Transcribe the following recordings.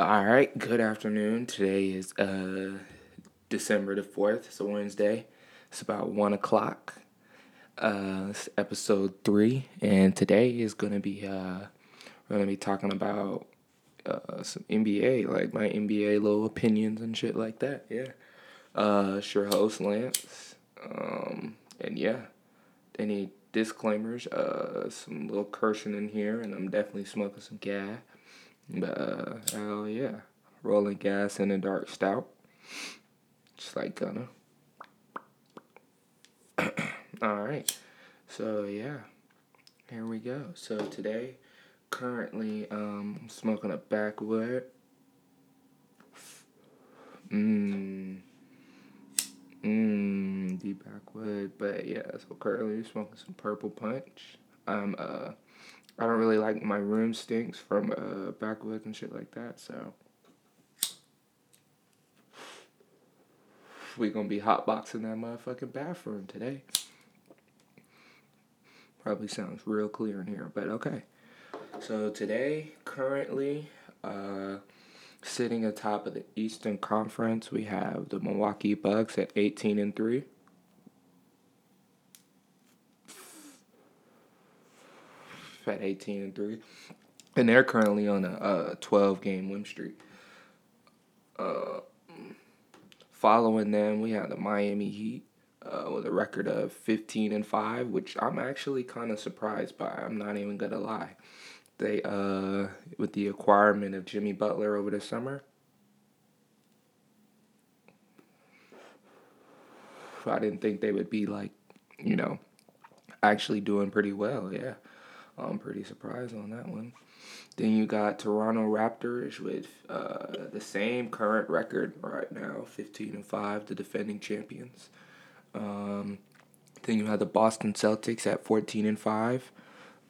All right, good afternoon. Today is uh December the fourth. It's a Wednesday. It's about one o'clock. Uh, it's episode three, and today is gonna be uh we're gonna be talking about uh some NBA, like my NBA little opinions and shit like that. Yeah. Uh, sure host Lance. Um, and yeah, any disclaimers? Uh, some little cursing in here, and I'm definitely smoking some gas. Uh, hell yeah, rolling gas in a dark stout, just like Gunna. All right, so yeah, here we go. So today, currently, um, smoking a backwood. Mmm. Mmm, deep backwood. But yeah, so currently smoking some purple punch. I'm uh I don't really like my room stinks from uh, backwoods and shit like that. So we gonna be hotboxing that motherfucking bathroom today. Probably sounds real clear in here, but okay. So today, currently, uh, sitting atop of the Eastern Conference, we have the Milwaukee Bucks at eighteen and three. At 18 and 3 and they're currently on a, a 12 game win streak. Uh, following them we have the miami heat uh, with a record of 15 and 5 which i'm actually kind of surprised by i'm not even gonna lie. They uh with the acquirement of jimmy butler over the summer. I didn't think they would be like you know actually doing pretty well yeah I'm pretty surprised on that one. Then you got Toronto Raptors with uh, the same current record right now, 15 and 5, the defending champions. Um, then you have the Boston Celtics at 14 and 5.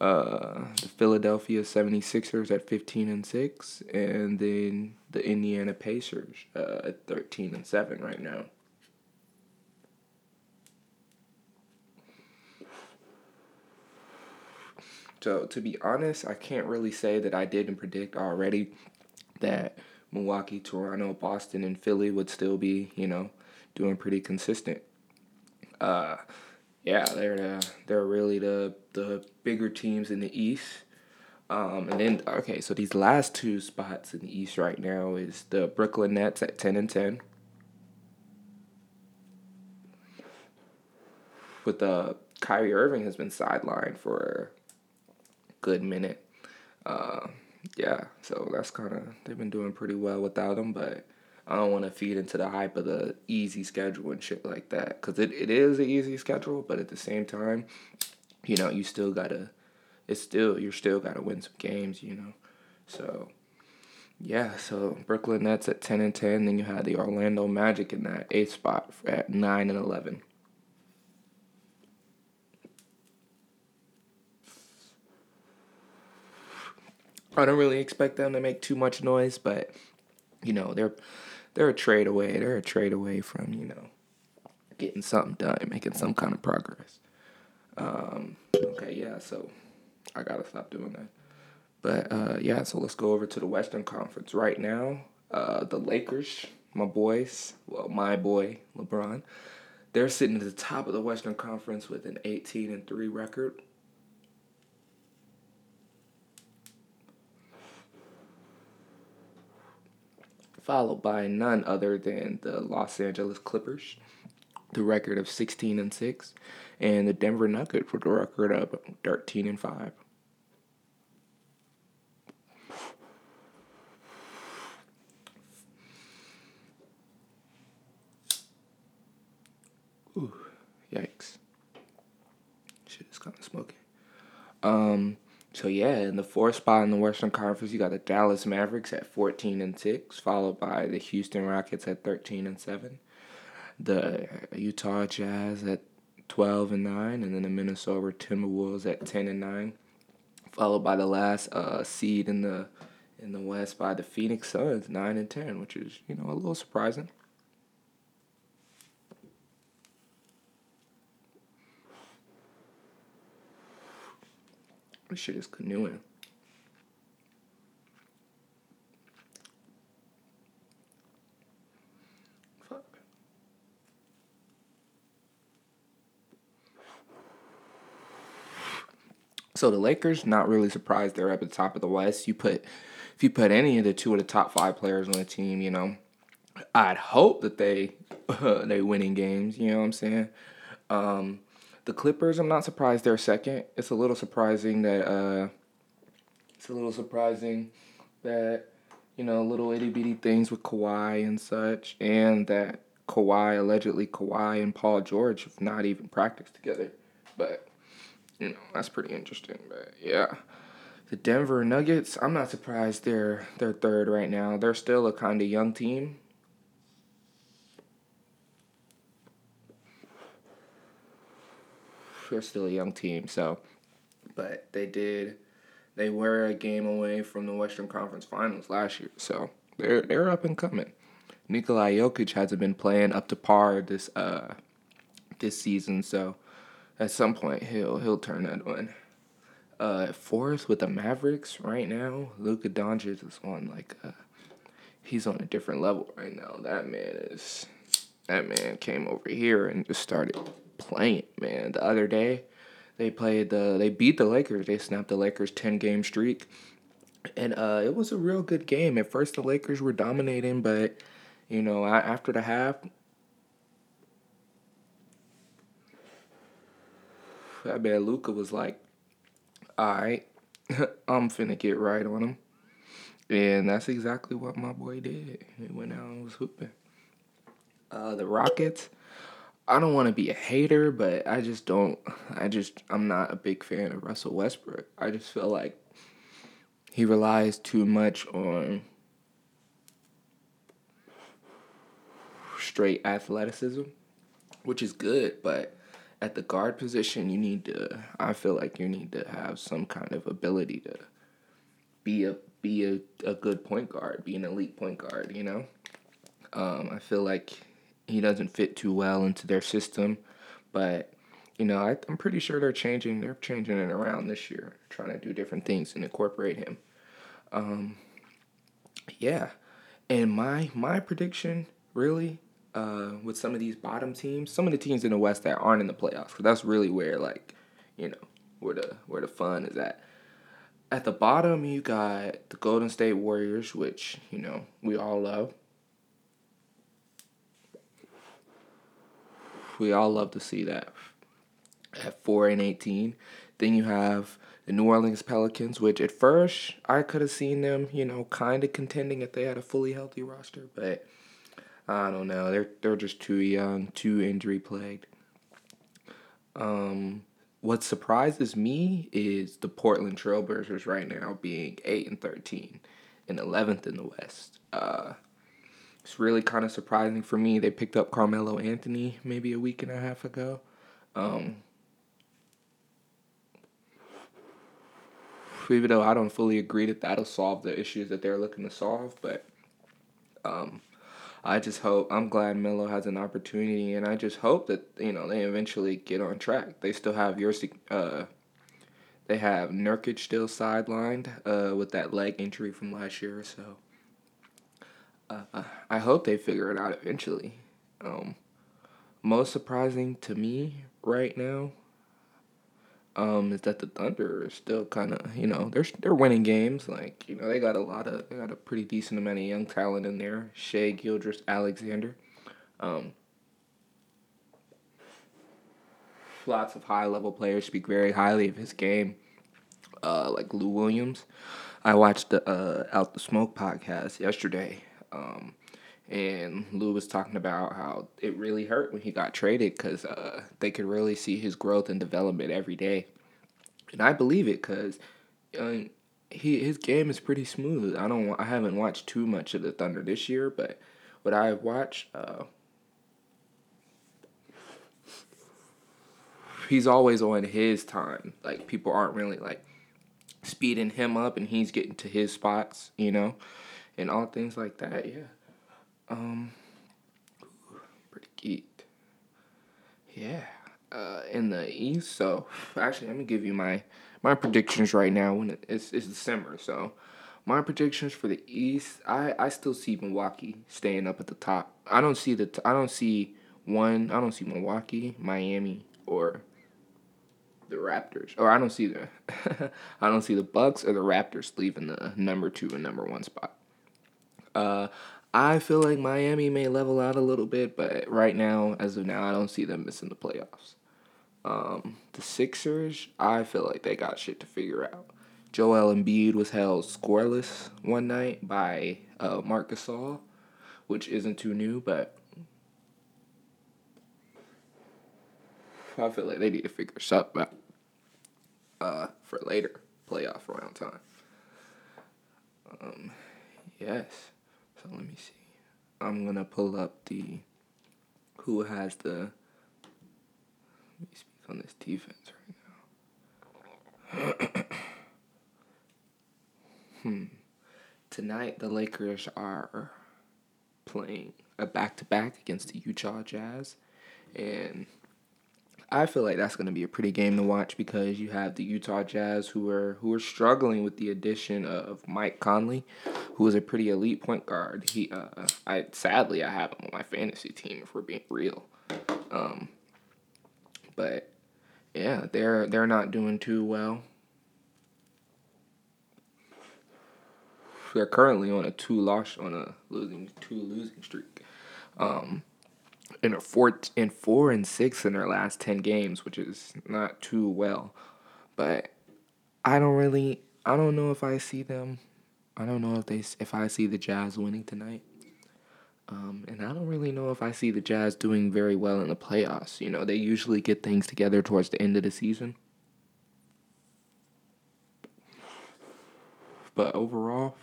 Uh, the Philadelphia 76ers at 15 and 6 and then the Indiana Pacers uh, at 13 and 7 right now. So to be honest, I can't really say that I didn't predict already that Milwaukee, Toronto, Boston, and Philly would still be, you know, doing pretty consistent. Uh, yeah, they're the, they're really the the bigger teams in the East. Um, and then okay, so these last two spots in the East right now is the Brooklyn Nets at ten and ten. With the uh, Kyrie Irving has been sidelined for good minute. Uh, yeah, so that's kind of they've been doing pretty well without him, but I don't want to feed into the hype of the easy schedule and shit like that because it, it is an easy schedule, but at the same time, you know, you still gotta. It's still you're still gotta win some games, you know. So yeah, so Brooklyn Nets at ten and ten, then you had the Orlando Magic in that eighth spot at nine and eleven. I don't really expect them to make too much noise, but you know they're they're a trade away. They're a trade away from you know getting something done, making some kind of progress. Um, okay, yeah. So I gotta stop doing that. But uh, yeah, so let's go over to the Western Conference right now. Uh, the Lakers, my boys, well, my boy LeBron, they're sitting at the top of the Western Conference with an 18 and three record. Followed by none other than the Los Angeles Clippers, the record of 16 and 6, and the Denver Nuggets with a record of 13 and 5. Ooh, yikes. Shit is kind of smoky. Um, so yeah, in the fourth spot in the Western Conference, you got the Dallas Mavericks at fourteen and six, followed by the Houston Rockets at thirteen and seven, the Utah Jazz at twelve and nine, and then the Minnesota Timberwolves at ten and nine, followed by the last uh, seed in the in the West by the Phoenix Suns nine and ten, which is you know a little surprising. This shit is canoeing. Fuck. So the Lakers, not really surprised they're up at the top of the West. You put, if you put any of the two of the top five players on the team, you know, I'd hope that they uh, they winning games. You know what I'm saying? Um, the Clippers, I'm not surprised they're second. It's a little surprising that uh, it's a little surprising that you know little itty bitty things with Kawhi and such, and that Kawhi allegedly Kawhi and Paul George have not even practiced together. But you know that's pretty interesting. But yeah, the Denver Nuggets, I'm not surprised they're they're third right now. They're still a kind of young team. They're still a young team, so but they did they were a game away from the Western Conference Finals last year, so they're they're up and coming. Nikola Jokic hasn't been playing up to par this uh this season, so at some point he'll he'll turn that on. Uh, fourth with the Mavericks right now, Luka Doncic is on like a, he's on a different level right now. That man is that man came over here and just started playing, man. The other day, they played the they beat the Lakers. They snapped the Lakers ten game streak, and uh, it was a real good game. At first, the Lakers were dominating, but you know after the half, I bet Luka was like, "All right, I'm finna get right on him," and that's exactly what my boy did. He went out and was hooping. Uh, the Rockets I don't want to be a hater, but I just don't. I just I'm not a big fan of Russell Westbrook. I just feel like he relies too much on straight athleticism, which is good, but at the guard position, you need to. I feel like you need to have some kind of ability to be a be a, a good point guard, be an elite point guard. You know, um, I feel like he doesn't fit too well into their system. But you know, I, I'm pretty sure they're changing. They're changing it around this year, trying to do different things and incorporate him. Um, yeah, and my my prediction really uh, with some of these bottom teams, some of the teams in the West that aren't in the playoffs, because that's really where like you know where the where the fun is at. At the bottom, you got the Golden State Warriors, which you know we all love. We all love to see that. At 4 and 18. Then you have the New Orleans Pelicans, which at first I could have seen them, you know, kind of contending if they had a fully healthy roster, but I don't know. They're they're just too young, too injury plagued. Um, what surprises me is the Portland Trailblazers right now being eight and thirteen, and eleventh in the West. Uh, it's really kind of surprising for me. They picked up Carmelo Anthony maybe a week and a half ago. Um, even though I don't fully agree that that'll solve the issues that they're looking to solve, but um, I just hope I'm glad Melo has an opportunity, and I just hope that you know they eventually get on track. They still have your uh, they have Nurkic still sidelined uh, with that leg injury from last year, so I hope they figure it out eventually. Um, most surprising to me right now um, is that the Thunder are still kind of you know they're they're winning games. Like you know they got a lot of they got a pretty decent amount of young talent in there. Shai Gilgeous-Alexander. Um, lots of high level players speak very highly of his game. Uh, like Lou Williams. I watched the uh, Out the Smoke podcast yesterday um, and Lou was talking about how it really hurt when he got traded because uh, they could really see his growth and development every day. And I believe it because uh, he his game is pretty smooth. I don't I haven't watched too much of the Thunder this year, but what I've watched, uh, he's always on his time. Like people aren't really like speeding him up, and he's getting to his spots. You know and all things like that. Yeah. Um. Pretty geeked. Yeah. Uh, in the East, so actually, let me give you my my predictions right now. When it's it's December, so my predictions for the East, I I still see Milwaukee staying up at the top. I don't see the I don't see one. I don't see Milwaukee, Miami, or the Raptors, or I don't see the I don't see the Bucks or the Raptors leaving the number two and number one spot. Uh, I feel like Miami may level out a little bit, but right now, as of now, I don't see them missing the playoffs. Um, the Sixers, I feel like they got shit to figure out. Joel Embiid was held scoreless one night by uh, Marc Gasol, which isn't too new, but I feel like they need to figure something out uh, for later playoff round time. Um, yes. So let me see. I'm gonna pull up the who has the. Let me speak on this defense right now. hmm. Tonight the Lakers are playing a back to back against the Utah Jazz, and I feel like that's going to be a pretty game to watch because you have the Utah Jazz who are who are struggling with the addition of Mike Conley, who is a pretty elite point guard. He, uh, I sadly I have him on my fantasy team if we're being real, um, but yeah, they're they're not doing too well. They're currently on a two loss on a losing two losing streak. Um, in four in four and six in their last ten games, which is not too well. But I don't really I don't know if I see them. I don't know if they if I see the Jazz winning tonight. Um, and I don't really know if I see the Jazz doing very well in the playoffs. You know, they usually get things together towards the end of the season. But overall,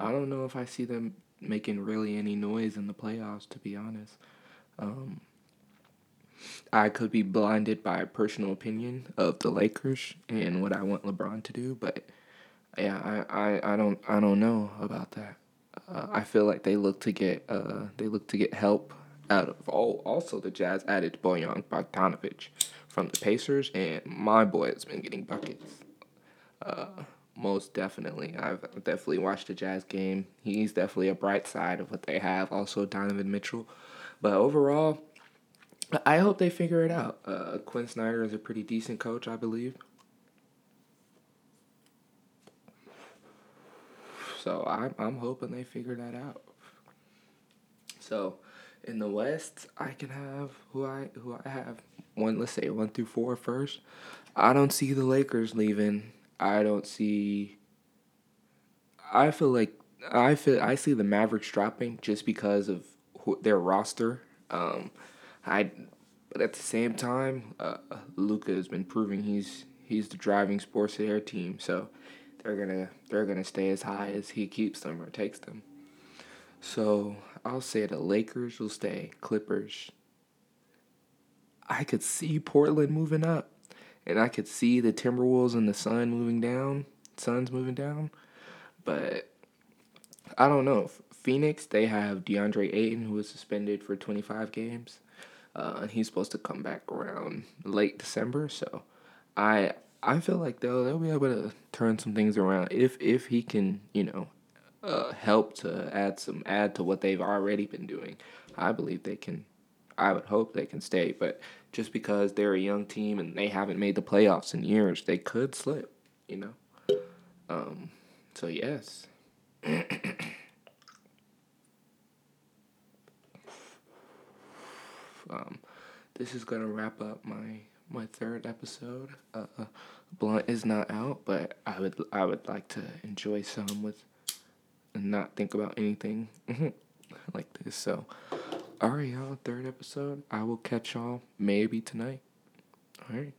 I don't know if I see them making really any noise in the playoffs, to be honest. Um, I could be blinded by a personal opinion of the Lakers and what I want LeBron to do, but yeah, I, I, I don't I don't know about that. Uh, I feel like they look to get uh, they look to get help out of all. Also, the Jazz added Bojan Bogdanovic from the Pacers, and my boy has been getting buckets. Uh, most definitely, I've definitely watched the Jazz game. He's definitely a bright side of what they have. Also, Donovan Mitchell but overall, I hope they figure it out. Uh, Quin Snyder is a pretty decent coach, I believe. So I'm I'm hoping they figure that out. So in the West, I can have who I who I have one. Let's say one through four first. I don't see the Lakers leaving. I don't see. I feel like I feel I see the Mavericks dropping just because of their roster. Um, I, but at the same time, uh, Luka has been proving he's he's the driving sports of their team. So they're gonna they're gonna stay as high as he keeps them or takes them. So I'll say the Lakers will stay. Clippers. I could see Portland moving up, and I could see the Timberwolves and the Sun moving down. Suns moving down, but I don't know. Phoenix, they have DeAndre Ayton, who was suspended for 25 games. Uh, and he's supposed to come back around late December. So I I feel like they'll they'll be able to turn some things around if if he can you know uh, help to add some add to what they've already been doing. I believe they can. I would hope they can stay, but just because they're a young team and they haven't made the playoffs in years, they could slip. You know. Um. So yes. um, this is gonna wrap up my my third episode. Uh, uh, Blunt is not out, but I would I would like to enjoy some with and not think about anything like this. So, all right, y'all. Third episode. I will catch y'all maybe tonight. All right.